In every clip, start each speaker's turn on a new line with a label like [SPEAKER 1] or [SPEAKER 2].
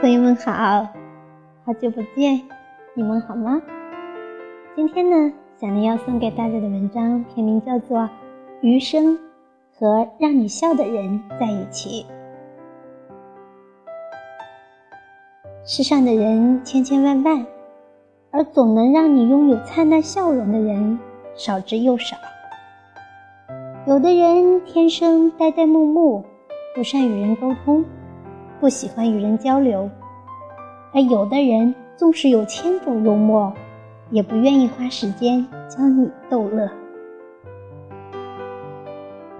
[SPEAKER 1] 朋友们好，好久不见，你们好吗？今天呢，小林要送给大家的文章篇名叫做《余生和让你笑的人在一起》。世上的人千千万万，而总能让你拥有灿烂笑容的人少之又少。有的人天生呆呆木木，不善与人沟通。不喜欢与人交流，而有的人纵使有千种幽默，也不愿意花时间将你逗乐。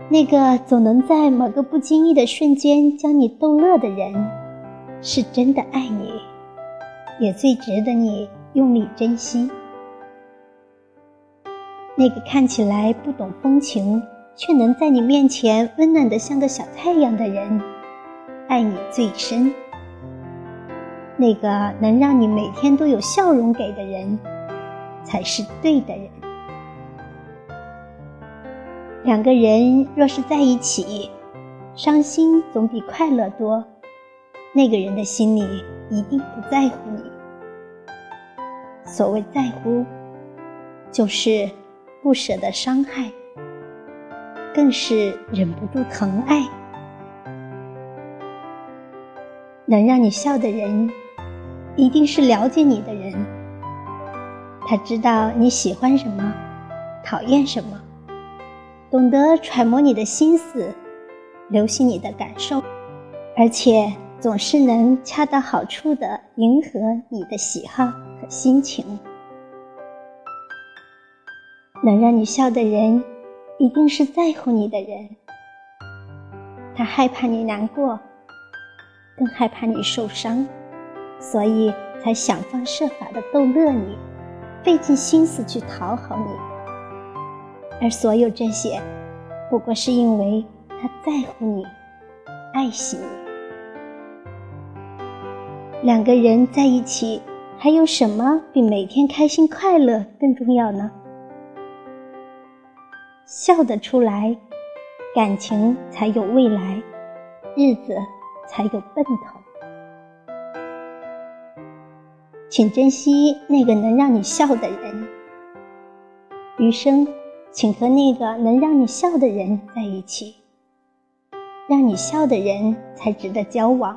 [SPEAKER 1] 那个总能在某个不经意的瞬间将你逗乐的人，是真的爱你，也最值得你用力珍惜。那个看起来不懂风情，却能在你面前温暖的像个小太阳的人。爱你最深，那个能让你每天都有笑容给的人，才是对的人。两个人若是在一起，伤心总比快乐多，那个人的心里一定不在乎你。所谓在乎，就是不舍得伤害，更是忍不住疼爱。能让你笑的人，一定是了解你的人。他知道你喜欢什么，讨厌什么，懂得揣摩你的心思，留心你的感受，而且总是能恰到好处的迎合你的喜好和心情。能让你笑的人，一定是在乎你的人。他害怕你难过。更害怕你受伤，所以才想方设法的逗乐你，费尽心思去讨好你。而所有这些，不过是因为他在乎你，爱惜你。两个人在一起，还有什么比每天开心快乐更重要呢？笑得出来，感情才有未来，日子。才有奔头，请珍惜那个能让你笑的人。余生，请和那个能让你笑的人在一起。让你笑的人才值得交往，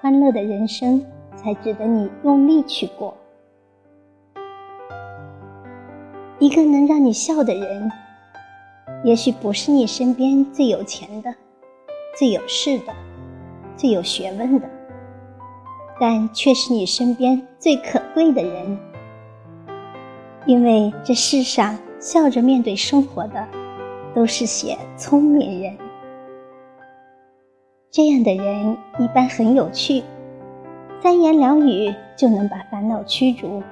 [SPEAKER 1] 欢乐的人生才值得你用力去过。一个能让你笑的人，也许不是你身边最有钱的、最有势的。最有学问的，但却是你身边最可贵的人。因为这世上笑着面对生活的，都是些聪明人。这样的人一般很有趣，三言两语就能把烦恼驱逐。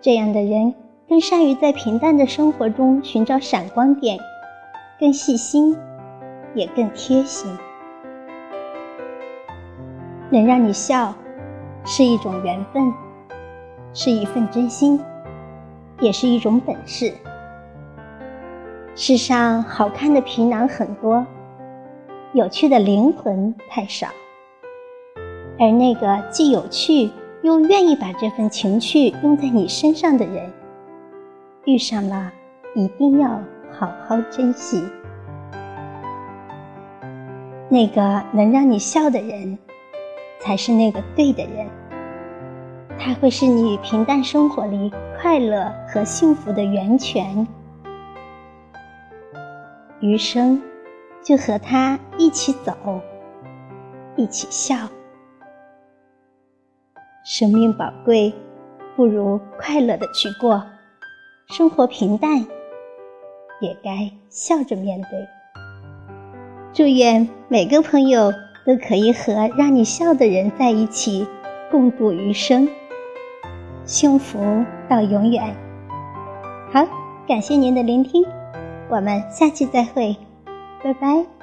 [SPEAKER 1] 这样的人更善于在平淡的生活中寻找闪光点，更细心，也更贴心。能让你笑，是一种缘分，是一份真心，也是一种本事。世上好看的皮囊很多，有趣的灵魂太少。而那个既有趣又愿意把这份情趣用在你身上的人，遇上了一定要好好珍惜。那个能让你笑的人。才是那个对的人，他会是你平淡生活里快乐和幸福的源泉。余生，就和他一起走，一起笑。生命宝贵，不如快乐的去过。生活平淡，也该笑着面对。祝愿每个朋友。都可以和让你笑的人在一起，共度余生，幸福到永远。好，感谢您的聆听，我们下期再会，拜拜。